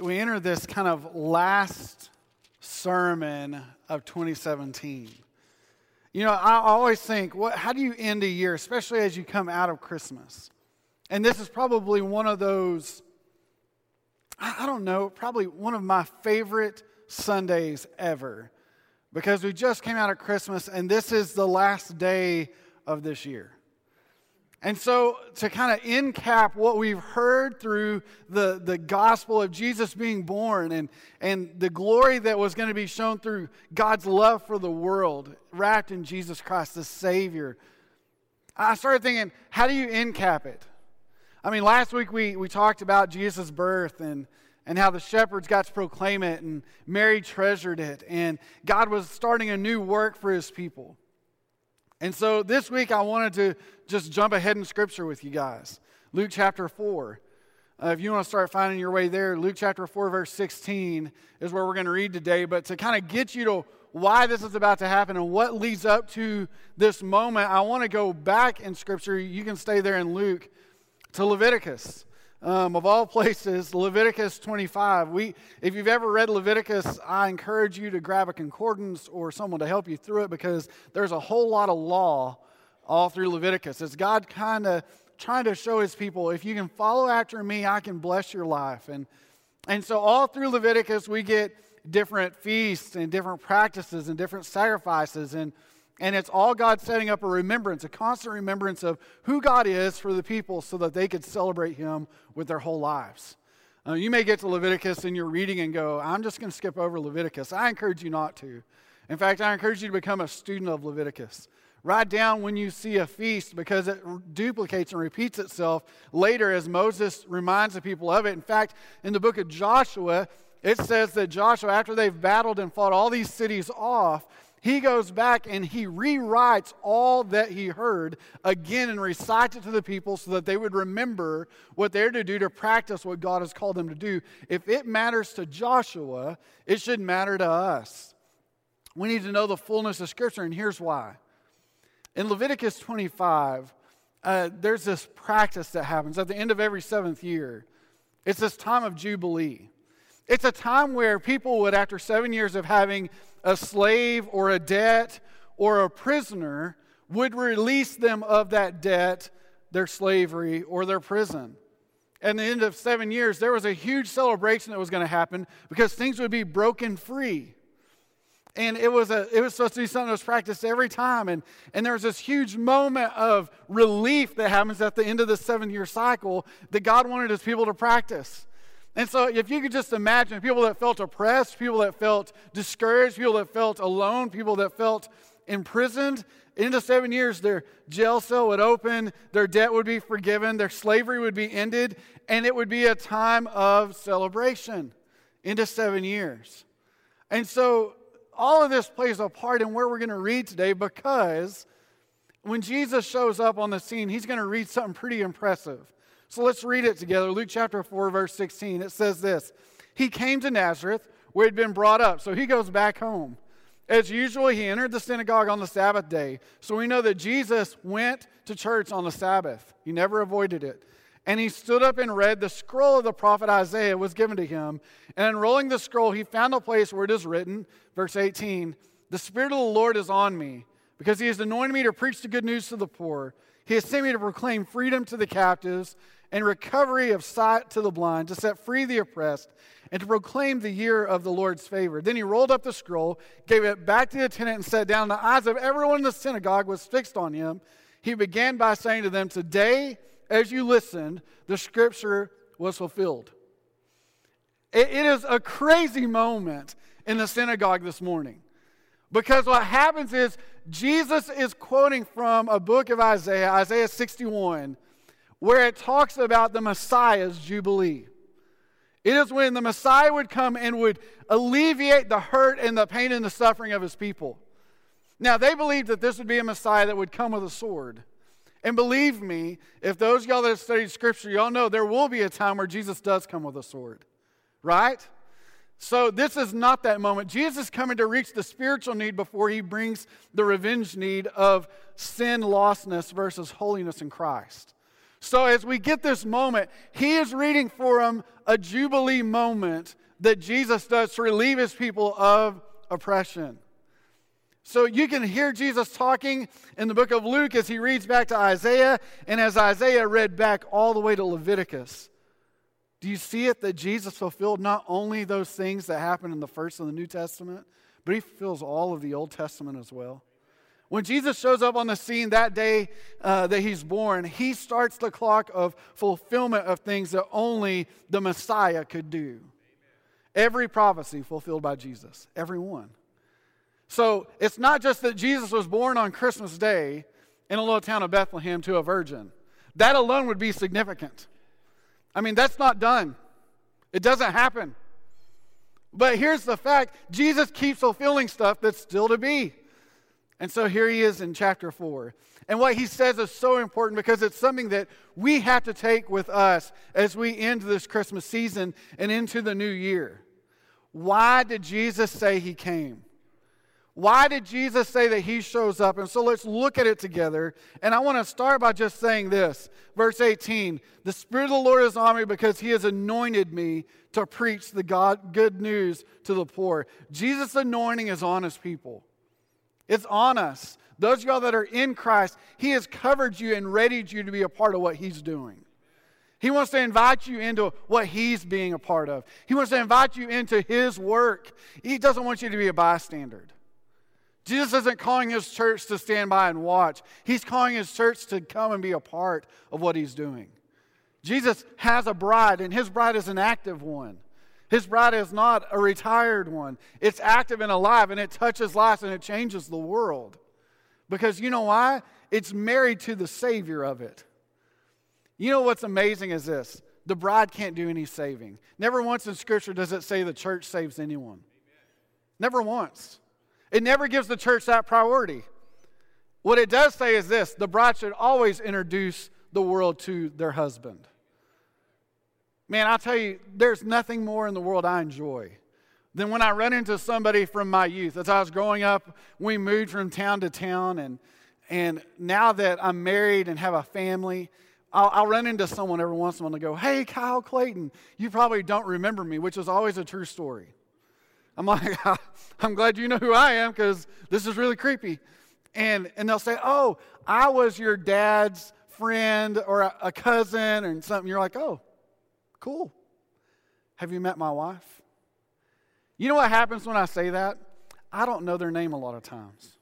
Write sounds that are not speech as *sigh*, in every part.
we, enter this kind of last sermon of 2017. You know, I always think, what, how do you end a year, especially as you come out of Christmas? And this is probably one of those, I, I don't know, probably one of my favorite Sundays ever because we just came out of Christmas and this is the last day of this year. And so, to kind of end cap what we've heard through the, the gospel of Jesus being born and, and the glory that was going to be shown through God's love for the world, wrapped in Jesus Christ, the Savior, I started thinking, how do you end cap it? I mean, last week we, we talked about Jesus' birth and, and how the shepherds got to proclaim it, and Mary treasured it, and God was starting a new work for his people. And so this week I wanted to just jump ahead in Scripture with you guys. Luke chapter 4. Uh, if you want to start finding your way there, Luke chapter 4, verse 16 is where we're going to read today. But to kind of get you to why this is about to happen and what leads up to this moment, I want to go back in Scripture. You can stay there in Luke to Leviticus um, of all places, Leviticus 25. We, if you've ever read Leviticus, I encourage you to grab a concordance or someone to help you through it because there's a whole lot of law all through Leviticus. It's God kind of trying to show his people, if you can follow after me, I can bless your life. And, and so, all through Leviticus, we get different feasts and different practices and different sacrifices. And and it's all God setting up a remembrance, a constant remembrance of who God is for the people so that they could celebrate Him with their whole lives. Uh, you may get to Leviticus in you're reading and go, I'm just going to skip over Leviticus. I encourage you not to. In fact, I encourage you to become a student of Leviticus. Write down when you see a feast because it duplicates and repeats itself later as Moses reminds the people of it. In fact, in the book of Joshua, it says that Joshua, after they've battled and fought all these cities off, he goes back and he rewrites all that he heard again and recites it to the people so that they would remember what they're to do to practice what God has called them to do. If it matters to Joshua, it should matter to us. We need to know the fullness of Scripture, and here's why. In Leviticus 25, uh, there's this practice that happens at the end of every seventh year. It's this time of Jubilee. It's a time where people would, after seven years of having a slave or a debt or a prisoner would release them of that debt, their slavery, or their prison. At the end of seven years, there was a huge celebration that was going to happen because things would be broken free. And it was, a, it was supposed to be something that was practiced every time. And, and there was this huge moment of relief that happens at the end of the seven year cycle that God wanted his people to practice. And so, if you could just imagine people that felt oppressed, people that felt discouraged, people that felt alone, people that felt imprisoned, into seven years, their jail cell would open, their debt would be forgiven, their slavery would be ended, and it would be a time of celebration into seven years. And so, all of this plays a part in where we're going to read today because when Jesus shows up on the scene, he's going to read something pretty impressive. So let's read it together. Luke chapter 4, verse 16. It says this He came to Nazareth where he'd been brought up. So he goes back home. As usual, he entered the synagogue on the Sabbath day. So we know that Jesus went to church on the Sabbath, he never avoided it. And he stood up and read the scroll of the prophet Isaiah was given to him. And unrolling the scroll, he found a place where it is written, verse 18 The Spirit of the Lord is on me, because he has anointed me to preach the good news to the poor. He has sent me to proclaim freedom to the captives and recovery of sight to the blind, to set free the oppressed, and to proclaim the year of the Lord's favor. Then he rolled up the scroll, gave it back to the attendant, and sat down. The eyes of everyone in the synagogue was fixed on him. He began by saying to them, Today, as you listened, the scripture was fulfilled. it, it is a crazy moment in the synagogue this morning. Because what happens is Jesus is quoting from a book of Isaiah, Isaiah 61, where it talks about the Messiah's Jubilee. It is when the Messiah would come and would alleviate the hurt and the pain and the suffering of his people. Now, they believed that this would be a Messiah that would come with a sword. And believe me, if those y'all that have studied Scripture, y'all know there will be a time where Jesus does come with a sword, right? So, this is not that moment. Jesus is coming to reach the spiritual need before he brings the revenge need of sin lostness versus holiness in Christ. So, as we get this moment, he is reading for them a Jubilee moment that Jesus does to relieve his people of oppression. So, you can hear Jesus talking in the book of Luke as he reads back to Isaiah, and as Isaiah read back all the way to Leviticus. Do you see it that Jesus fulfilled not only those things that happened in the first and the New Testament, but he fulfills all of the Old Testament as well? When Jesus shows up on the scene that day uh, that he's born, he starts the clock of fulfillment of things that only the Messiah could do. Every prophecy fulfilled by Jesus, every one. So it's not just that Jesus was born on Christmas Day in a little town of Bethlehem to a virgin. That alone would be significant. I mean, that's not done, it doesn't happen. But here's the fact Jesus keeps fulfilling stuff that's still to be. And so here he is in chapter 4. And what he says is so important because it's something that we have to take with us as we end this Christmas season and into the new year. Why did Jesus say he came? Why did Jesus say that he shows up? And so let's look at it together. And I want to start by just saying this. Verse 18 The Spirit of the Lord is on me because he has anointed me to preach the God, good news to the poor. Jesus' anointing is on his people. It's on us. Those of y'all that are in Christ, He has covered you and readied you to be a part of what He's doing. He wants to invite you into what He's being a part of. He wants to invite you into His work. He doesn't want you to be a bystander. Jesus isn't calling His church to stand by and watch, He's calling His church to come and be a part of what He's doing. Jesus has a bride, and His bride is an active one. His bride is not a retired one. It's active and alive, and it touches lives and it changes the world. Because you know why? It's married to the Savior of it. You know what's amazing is this the bride can't do any saving. Never once in Scripture does it say the church saves anyone. Never once. It never gives the church that priority. What it does say is this the bride should always introduce the world to their husband. Man, I'll tell you, there's nothing more in the world I enjoy than when I run into somebody from my youth. As I was growing up, we moved from town to town, and, and now that I'm married and have a family, I'll, I'll run into someone every once in a while and go, Hey, Kyle Clayton, you probably don't remember me, which is always a true story. I'm like, *laughs* I'm glad you know who I am because this is really creepy. And, and they'll say, Oh, I was your dad's friend or a, a cousin and something. You're like, Oh, Cool. Have you met my wife? You know what happens when I say that? I don't know their name a lot of times.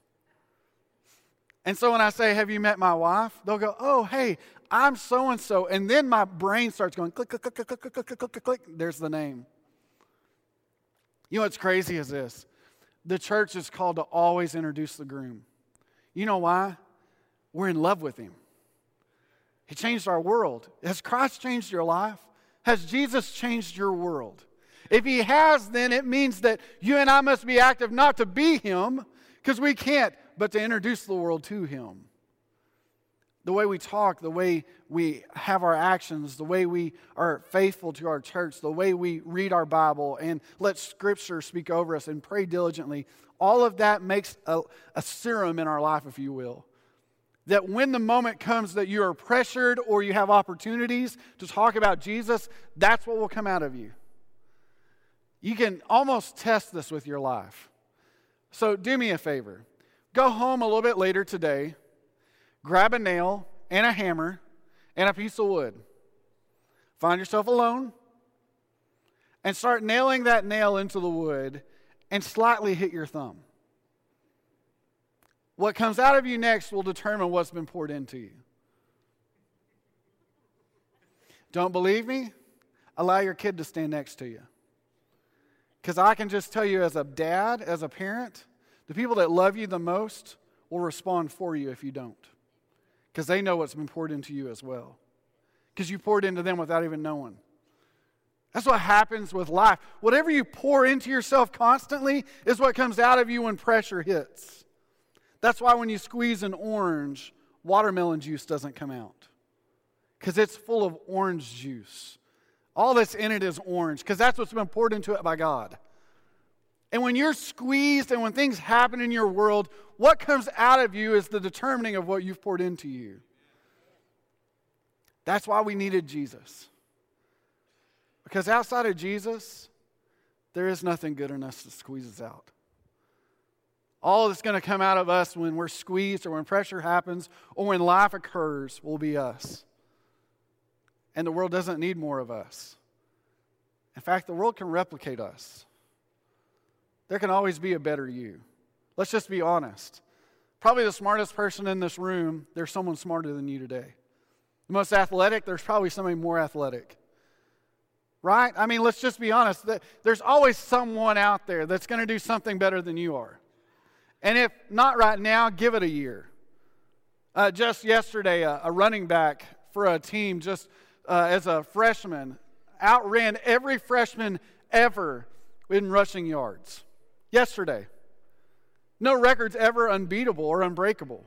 And so when I say, Have you met my wife? They'll go, Oh, hey, I'm so and so. And then my brain starts going click, click, click, click, click, click, click, click, click. There's the name. You know what's crazy is this the church is called to always introduce the groom. You know why? We're in love with him. He changed our world. Has Christ changed your life? Has Jesus changed your world? If he has, then it means that you and I must be active not to be him, because we can't, but to introduce the world to him. The way we talk, the way we have our actions, the way we are faithful to our church, the way we read our Bible and let Scripture speak over us and pray diligently, all of that makes a, a serum in our life, if you will that when the moment comes that you are pressured or you have opportunities to talk about Jesus, that's what will come out of you. You can almost test this with your life. So do me a favor go home a little bit later today, grab a nail and a hammer and a piece of wood. Find yourself alone and start nailing that nail into the wood and slightly hit your thumb. What comes out of you next will determine what's been poured into you. Don't believe me? Allow your kid to stand next to you. Because I can just tell you, as a dad, as a parent, the people that love you the most will respond for you if you don't. Because they know what's been poured into you as well. Because you poured into them without even knowing. That's what happens with life. Whatever you pour into yourself constantly is what comes out of you when pressure hits. That's why when you squeeze an orange, watermelon juice doesn't come out because it's full of orange juice. All that's in it is orange because that's what's been poured into it by God. And when you're squeezed and when things happen in your world, what comes out of you is the determining of what you've poured into you. That's why we needed Jesus. Because outside of Jesus, there is nothing good in us to squeezes out. All that's going to come out of us when we're squeezed or when pressure happens or when life occurs will be us. And the world doesn't need more of us. In fact, the world can replicate us. There can always be a better you. Let's just be honest. Probably the smartest person in this room, there's someone smarter than you today. The most athletic, there's probably somebody more athletic. Right? I mean, let's just be honest. There's always someone out there that's going to do something better than you are. And if not right now, give it a year. Uh, just yesterday, a, a, running back for a team, just uh, as a freshman, outran every freshman ever in rushing yards. Yesterday. No records ever unbeatable or unbreakable.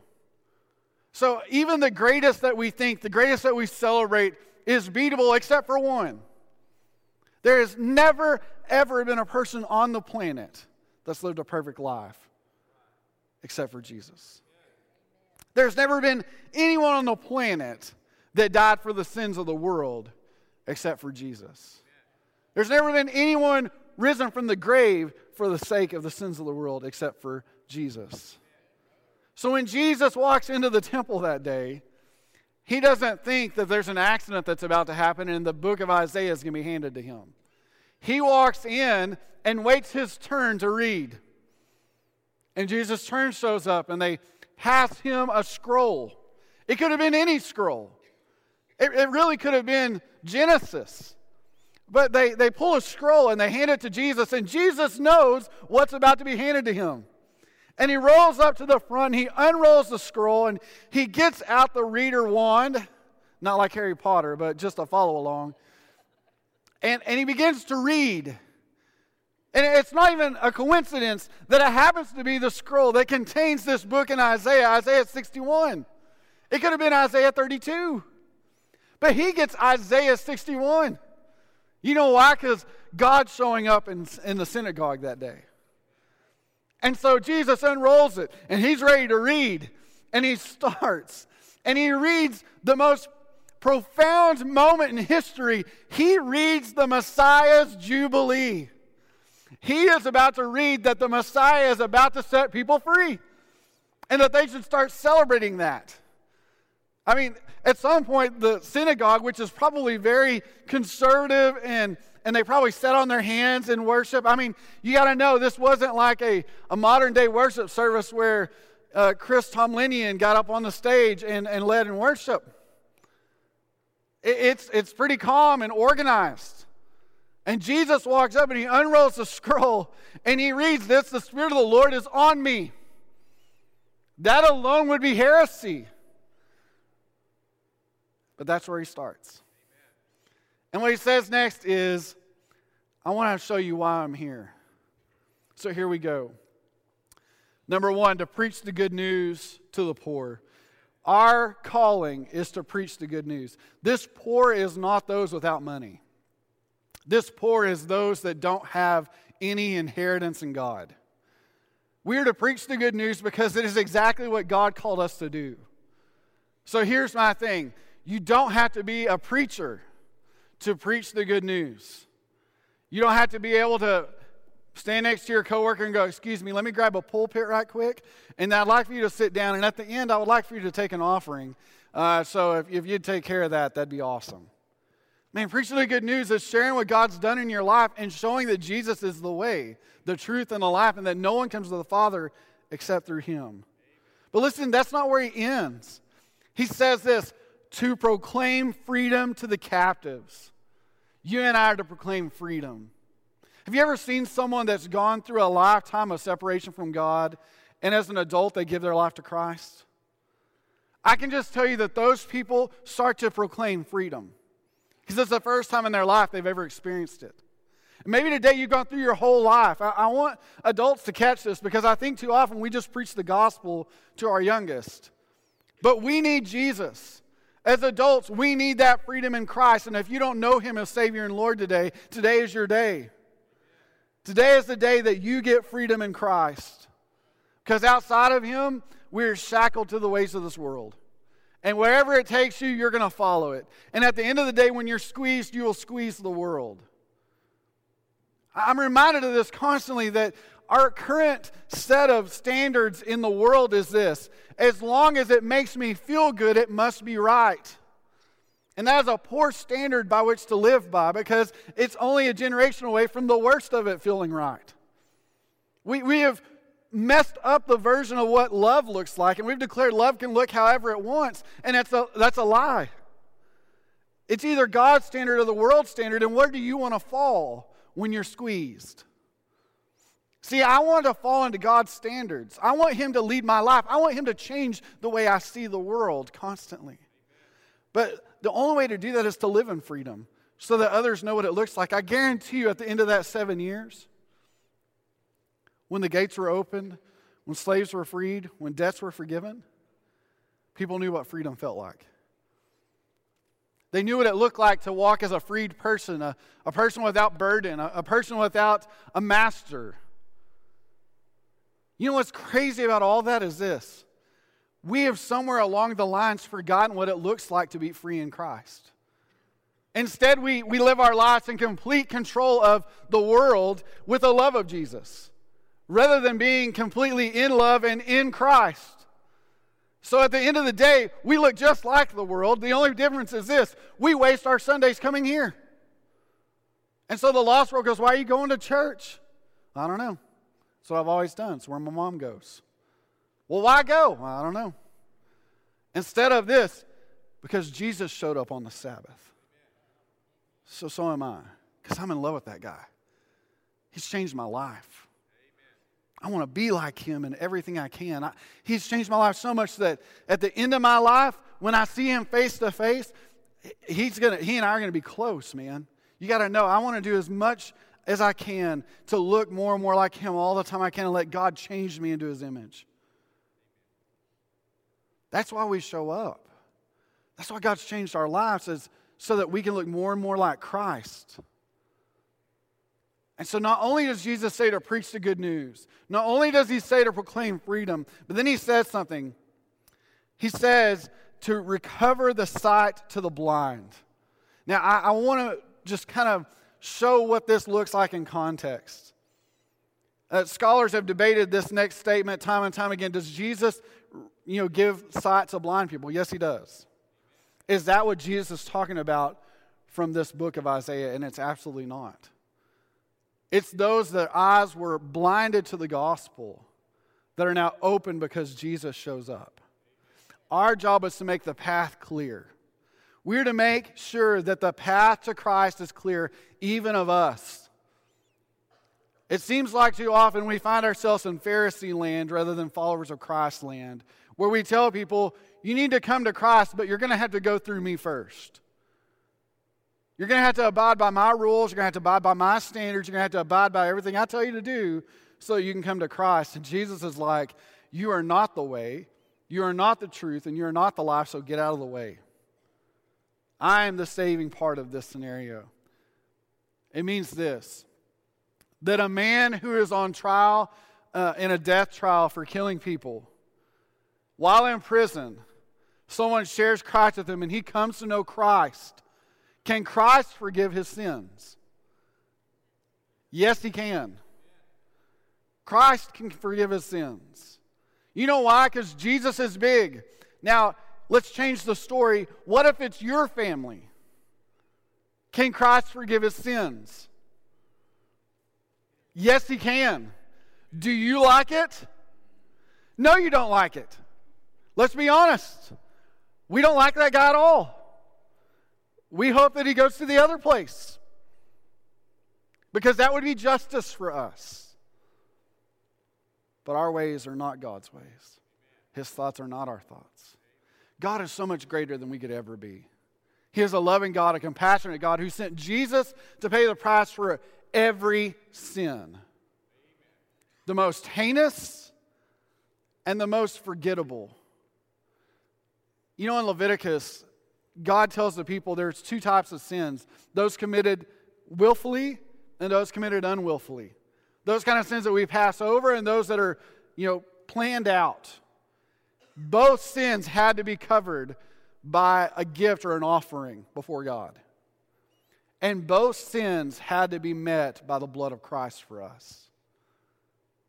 So even the greatest that we think, the greatest that we celebrate, is beatable except for one. There has never, ever been a person on the planet that's lived a perfect life except for Jesus. There's never been anyone on the planet that died for the sins of the world except for Jesus. There's never been anyone risen from the grave for the sake of the sins of the world except for Jesus. So when Jesus walks into the temple that day, he doesn't think that there's an accident that's about to happen and the book of Isaiah is going to be handed to him. He walks in and waits his turn to read. And Jesus' turns, shows up and they pass him a scroll. It could have been any scroll, it, it really could have been Genesis. But they, they pull a scroll and they hand it to Jesus, and Jesus knows what's about to be handed to him. And he rolls up to the front, he unrolls the scroll, and he gets out the reader wand, not like Harry Potter, but just a follow along. And, and he begins to read. And it's not even a coincidence that it happens to be the scroll that contains this book in Isaiah, Isaiah 61. It could have been Isaiah 32. But he gets Isaiah 61. You know why? Because God's showing up in, in the synagogue that day. And so Jesus unrolls it and he's ready to read. And he starts and he reads the most profound moment in history. He reads the Messiah's Jubilee. He is about to read that the Messiah is about to set people free and that they should start celebrating that. I mean, at some point, the synagogue, which is probably very conservative and and they probably sat on their hands in worship. I mean, you got to know this wasn't like a, a modern day worship service where uh, Chris Tomlinian got up on the stage and, and led in worship. It, it's, it's pretty calm and organized. And Jesus walks up and he unrolls the scroll and he reads this The Spirit of the Lord is on me. That alone would be heresy. But that's where he starts. And what he says next is, I want to show you why I'm here. So here we go. Number one, to preach the good news to the poor. Our calling is to preach the good news. This poor is not those without money. This poor is those that don't have any inheritance in God. We are to preach the good news because it is exactly what God called us to do. So here's my thing you don't have to be a preacher to preach the good news. You don't have to be able to stand next to your coworker and go, Excuse me, let me grab a pulpit right quick. And I'd like for you to sit down. And at the end, I would like for you to take an offering. Uh, so if, if you'd take care of that, that'd be awesome. Man, preaching the good news is sharing what God's done in your life and showing that Jesus is the way, the truth, and the life, and that no one comes to the Father except through Him. But listen, that's not where He ends. He says this to proclaim freedom to the captives. You and I are to proclaim freedom. Have you ever seen someone that's gone through a lifetime of separation from God and as an adult they give their life to Christ? I can just tell you that those people start to proclaim freedom because it's the first time in their life they've ever experienced it. Maybe today you've gone through your whole life. I, I want adults to catch this because I think too often we just preach the gospel to our youngest. But we need Jesus. As adults, we need that freedom in Christ. And if you don't know Him as Savior and Lord today, today is your day. Today is the day that you get freedom in Christ. Because outside of Him, we're shackled to the ways of this world. And wherever it takes you, you're going to follow it. And at the end of the day, when you're squeezed, you will squeeze the world. I'm reminded of this constantly that our current set of standards in the world is this as long as it makes me feel good, it must be right. And that is a poor standard by which to live by because it's only a generation away from the worst of it feeling right. We, we have messed up the version of what love looks like, and we've declared love can look however it wants, and that's a, that's a lie. It's either God's standard or the world's standard, and where do you want to fall when you're squeezed? See, I want to fall into God's standards. I want Him to lead my life. I want Him to change the way I see the world constantly. But the only way to do that is to live in freedom so that others know what it looks like. I guarantee you, at the end of that seven years, when the gates were opened, when slaves were freed, when debts were forgiven, people knew what freedom felt like. They knew what it looked like to walk as a freed person, a, a person without burden, a, a person without a master. You know what's crazy about all that is this we have somewhere along the lines forgotten what it looks like to be free in Christ. Instead, we, we live our lives in complete control of the world with the love of Jesus, rather than being completely in love and in Christ. So at the end of the day, we look just like the world. The only difference is this we waste our Sundays coming here. And so the lost world goes, Why are you going to church? I don't know. That's what I've always done. It's where my mom goes. Well, why go? I don't know. Instead of this, because Jesus showed up on the Sabbath. So, so am I. Because I'm in love with that guy. He's changed my life. I want to be like him in everything I can. I, he's changed my life so much that at the end of my life, when I see him face to face, he's gonna, he and I are going to be close, man. You got to know, I want to do as much as I can to look more and more like Him all the time I can and let God change me into His image. That's why we show up. That's why God's changed our lives, is so that we can look more and more like Christ. And so, not only does Jesus say to preach the good news, not only does he say to proclaim freedom, but then he says something. He says to recover the sight to the blind. Now, I, I want to just kind of show what this looks like in context. Uh, scholars have debated this next statement time and time again. Does Jesus, you know, give sight to blind people? Yes, he does. Is that what Jesus is talking about from this book of Isaiah? And it's absolutely not. It's those that eyes were blinded to the gospel that are now open because Jesus shows up. Our job is to make the path clear. We're to make sure that the path to Christ is clear, even of us. It seems like too often we find ourselves in Pharisee land rather than followers of Christ land, where we tell people, you need to come to Christ, but you're going to have to go through me first. You're going to have to abide by my rules. You're going to have to abide by my standards. You're going to have to abide by everything I tell you to do so you can come to Christ. And Jesus is like, You are not the way, you are not the truth, and you are not the life, so get out of the way. I am the saving part of this scenario. It means this that a man who is on trial uh, in a death trial for killing people, while in prison, someone shares Christ with him and he comes to know Christ. Can Christ forgive his sins? Yes, he can. Christ can forgive his sins. You know why? Because Jesus is big. Now, let's change the story. What if it's your family? Can Christ forgive his sins? Yes, he can. Do you like it? No, you don't like it. Let's be honest. We don't like that guy at all. We hope that he goes to the other place because that would be justice for us. But our ways are not God's ways, his thoughts are not our thoughts. God is so much greater than we could ever be. He is a loving God, a compassionate God who sent Jesus to pay the price for every sin. The most heinous and the most forgettable. You know, in Leviticus, God tells the people there's two types of sins those committed willfully and those committed unwillfully. Those kind of sins that we pass over and those that are, you know, planned out. Both sins had to be covered by a gift or an offering before God. And both sins had to be met by the blood of Christ for us.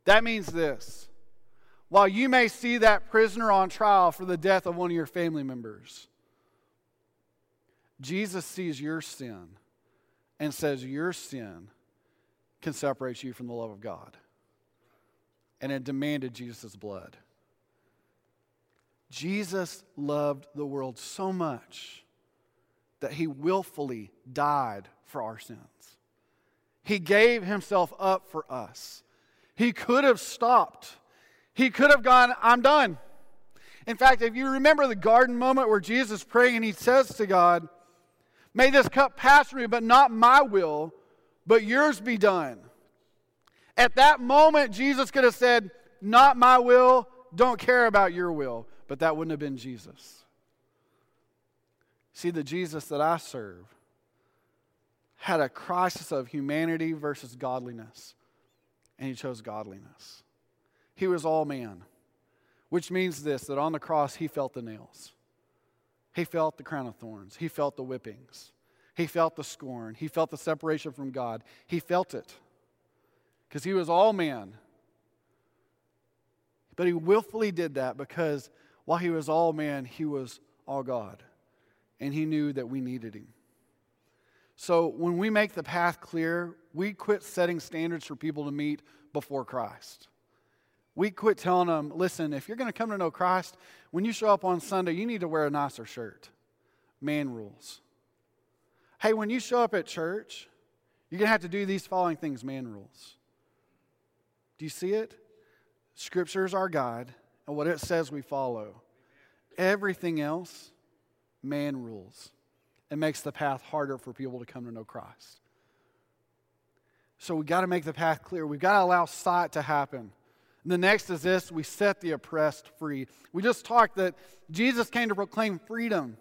That means this while you may see that prisoner on trial for the death of one of your family members, Jesus sees your sin and says your sin can separate you from the love of God. And it demanded Jesus' blood. Jesus loved the world so much that he willfully died for our sins. He gave himself up for us. He could have stopped. He could have gone, I'm done. In fact, if you remember the garden moment where Jesus praying and he says to God, May this cup pass from me, but not my will, but yours be done. At that moment, Jesus could have said, Not my will, don't care about your will. But that wouldn't have been Jesus. See, the Jesus that I serve had a crisis of humanity versus godliness, and he chose godliness. He was all man, which means this that on the cross, he felt the nails, he felt the crown of thorns, he felt the whippings, he felt the scorn, he felt the separation from God. He felt it because he was all man. But he willfully did that because while he was all man, he was all God. And he knew that we needed him. So when we make the path clear, we quit setting standards for people to meet before Christ. We quit telling them, listen, if you're going to come to know Christ, when you show up on Sunday, you need to wear a nicer shirt. Man rules. Hey, when you show up at church, you're going to have to do these following things man rules. Do you see it? Scripture is our guide and what it says we follow. Everything else, man rules. It makes the path harder for people to come to know Christ. So we got to make the path clear. We've got to allow sight to happen. And the next is this we set the oppressed free. We just talked that Jesus came to proclaim freedom.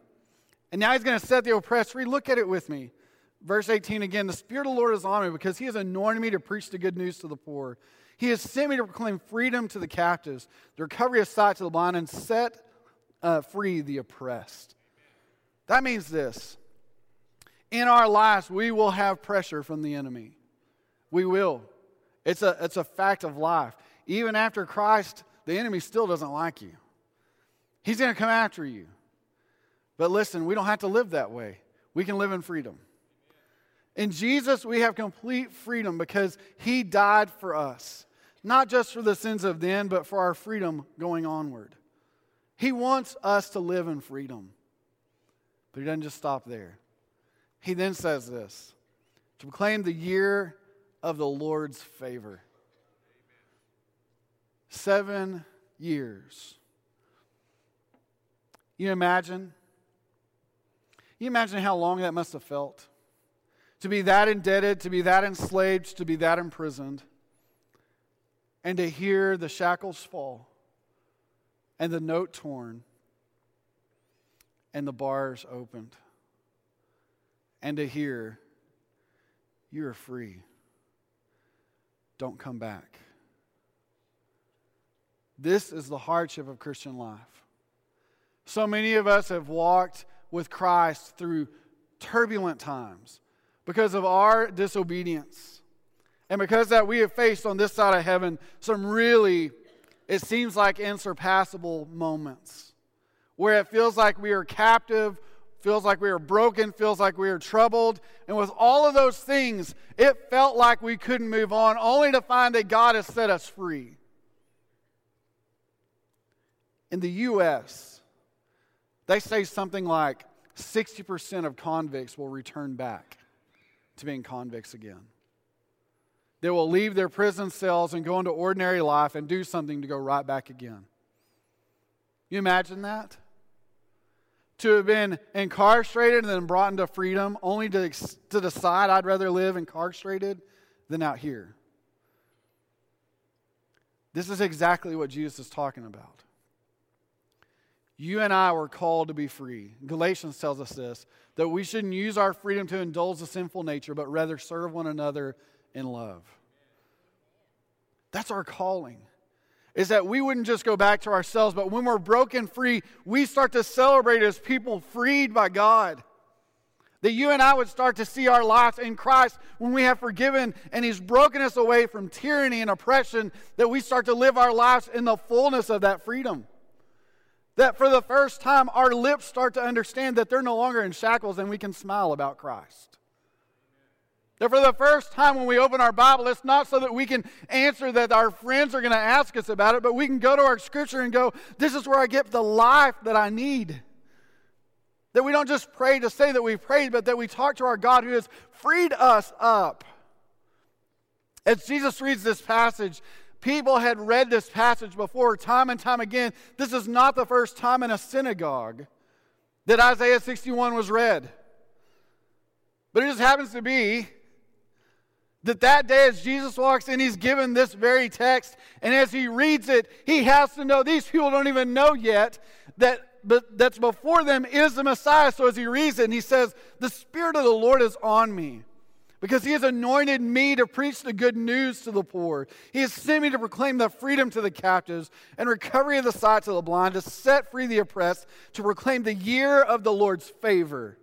And now he's going to set the oppressed free. Look at it with me. Verse 18 again The Spirit of the Lord is on me because he has anointed me to preach the good news to the poor. He has sent me to proclaim freedom to the captives, the recovery of sight to the blind, and set uh, free the oppressed. That means this in our lives, we will have pressure from the enemy. We will. It's a, it's a fact of life. Even after Christ, the enemy still doesn't like you. He's going to come after you. But listen, we don't have to live that way. We can live in freedom. In Jesus, we have complete freedom because he died for us not just for the sins of then, but for our freedom going onward. He wants us to live in freedom. But he doesn't just stop there. He then says this to proclaim the year of the Lord's favor. Seven years. You imagine? You imagine how long that must have felt? To be that indebted, to be that enslaved, to be that imprisoned and to hear the shackles fall and the note torn and the bars opened and to hear you're free. Don't come back. This is the hardship of Christian life. So many of us have walked with Christ through turbulent times because of our disobedience. And because that we have faced on this side of heaven some really, it seems like insurpassable moments where it feels like we are captive, feels like we are broken, feels like we are troubled. And with all of those things, it felt like we couldn't move on, only to find that God has set us free. In the U.S., they say something like 60% of convicts will return back to being convicts again. They will leave their prison cells and go into ordinary life and do something to go right back again. You imagine that? To have been incarcerated and then brought into freedom, only to, to decide I'd rather live incarcerated than out here. This is exactly what Jesus is talking about. You and I were called to be free. Galatians tells us this that we shouldn't use our freedom to indulge the sinful nature, but rather serve one another in love. That's our calling. is that we wouldn't just go back to ourselves, but when we're broken free, we start to celebrate as people freed by God. That you and I would start to see our lives in Christ when we have forgiven and He's broken us away from tyranny and oppression, that we start to live our lives in the fullness of that freedom. That for the first time, our lips start to understand that they're no longer in shackles and we can smile about Christ. That for the first time when we open our Bible, it's not so that we can answer that our friends are going to ask us about it, but we can go to our scripture and go, This is where I get the life that I need. That we don't just pray to say that we prayed, but that we talk to our God who has freed us up. As Jesus reads this passage, people had read this passage before time and time again. This is not the first time in a synagogue that Isaiah 61 was read. But it just happens to be that that day as jesus walks in he's given this very text and as he reads it he has to know these people don't even know yet that that's before them is the Messiah. So as he reads it, and he says, The Spirit of the Lord is on me because he has anointed me to preach the good news to the poor. He has sent me to proclaim the freedom to the captives and recovery of the sight to the blind, to set free the oppressed, to proclaim the year of the Lord's favor.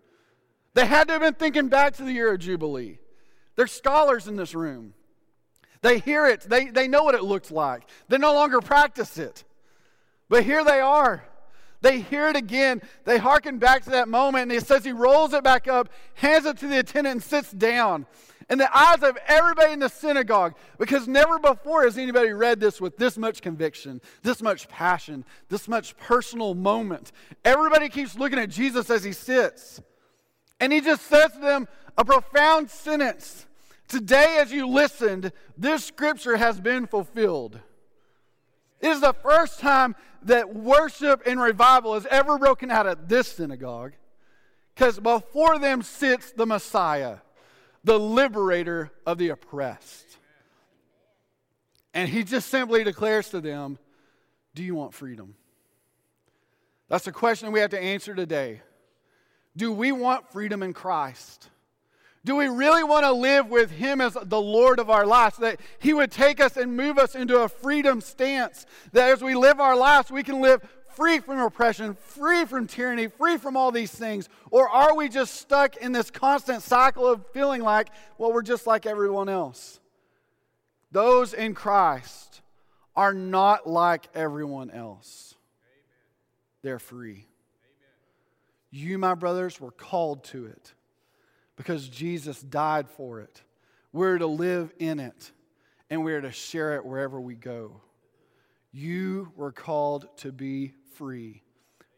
They had to have been thinking back to the year of Jubilee. They're scholars in this room. They hear it, they, they know what it looks like. They no longer practice it. But here they are. They hear it again. They hearken back to that moment, and it says he rolls it back up, hands it to the attendant, and sits down. In the eyes of everybody in the synagogue, because never before has anybody read this with this much conviction, this much passion, this much personal moment. Everybody keeps looking at Jesus as he sits. And he just says to them a profound sentence Today, as you listened, this scripture has been fulfilled. It is the first time that worship and revival has ever broken out at this synagogue because before them sits the Messiah, the liberator of the oppressed. And he just simply declares to them, Do you want freedom? That's a question we have to answer today. Do we want freedom in Christ? Do we really want to live with Him as the Lord of our lives? That He would take us and move us into a freedom stance. That as we live our lives, we can live free from oppression, free from tyranny, free from all these things? Or are we just stuck in this constant cycle of feeling like, well, we're just like everyone else? Those in Christ are not like everyone else, they're free. You, my brothers, were called to it because Jesus died for it. We're to live in it and we're to share it wherever we go. You were called to be free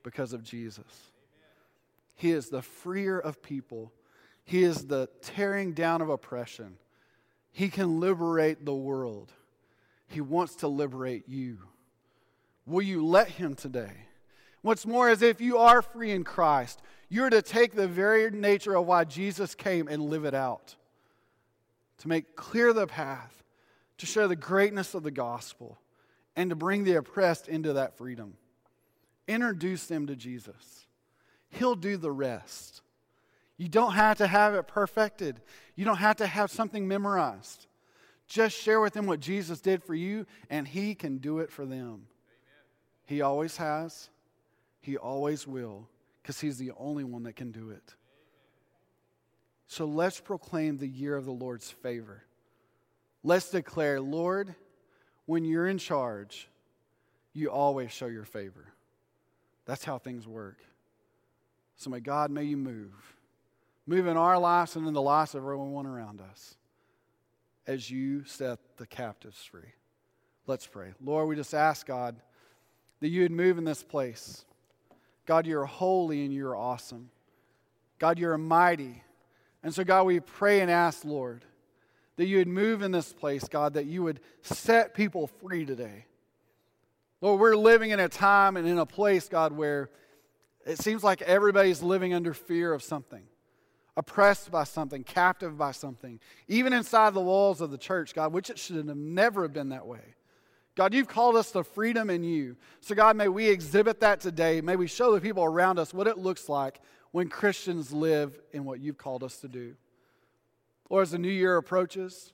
because of Jesus. He is the freer of people, He is the tearing down of oppression. He can liberate the world. He wants to liberate you. Will you let Him today? What's more, as if you are free in Christ, you're to take the very nature of why Jesus came and live it out. To make clear the path, to share the greatness of the gospel, and to bring the oppressed into that freedom. Introduce them to Jesus. He'll do the rest. You don't have to have it perfected, you don't have to have something memorized. Just share with them what Jesus did for you, and He can do it for them. Amen. He always has, He always will because He's the only one that can do it. So let's proclaim the year of the Lord's favor. Let's declare, Lord, when you're in charge, you always show your favor. That's how things work. So may God, may you move. Move in our lives and in the lives of everyone around us as you set the captives free. Let's pray. Lord, we just ask, God, that you would move in this place. God, you're holy and you're awesome. God, you're mighty. And so, God, we pray and ask, Lord, that you would move in this place, God, that you would set people free today. Lord, we're living in a time and in a place, God, where it seems like everybody's living under fear of something, oppressed by something, captive by something, even inside the walls of the church, God, which it should have never have been that way. God, you've called us to freedom in you. So, God, may we exhibit that today. May we show the people around us what it looks like when Christians live in what you've called us to do. Or as the new year approaches,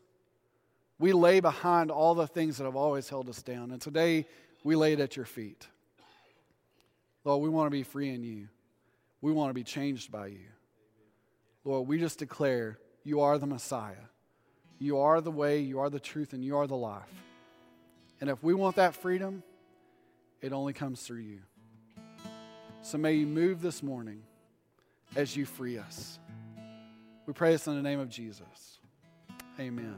We lay behind all the things that have always held us down. And today, we lay it at your feet. Lord, we want to be free in you. We want to be changed by you. Lord, we just declare you are the Messiah. You are the way, you are the truth, and you are the life. And if we want that freedom, it only comes through you. So may you move this morning as you free us. We pray this in the name of Jesus. Amen.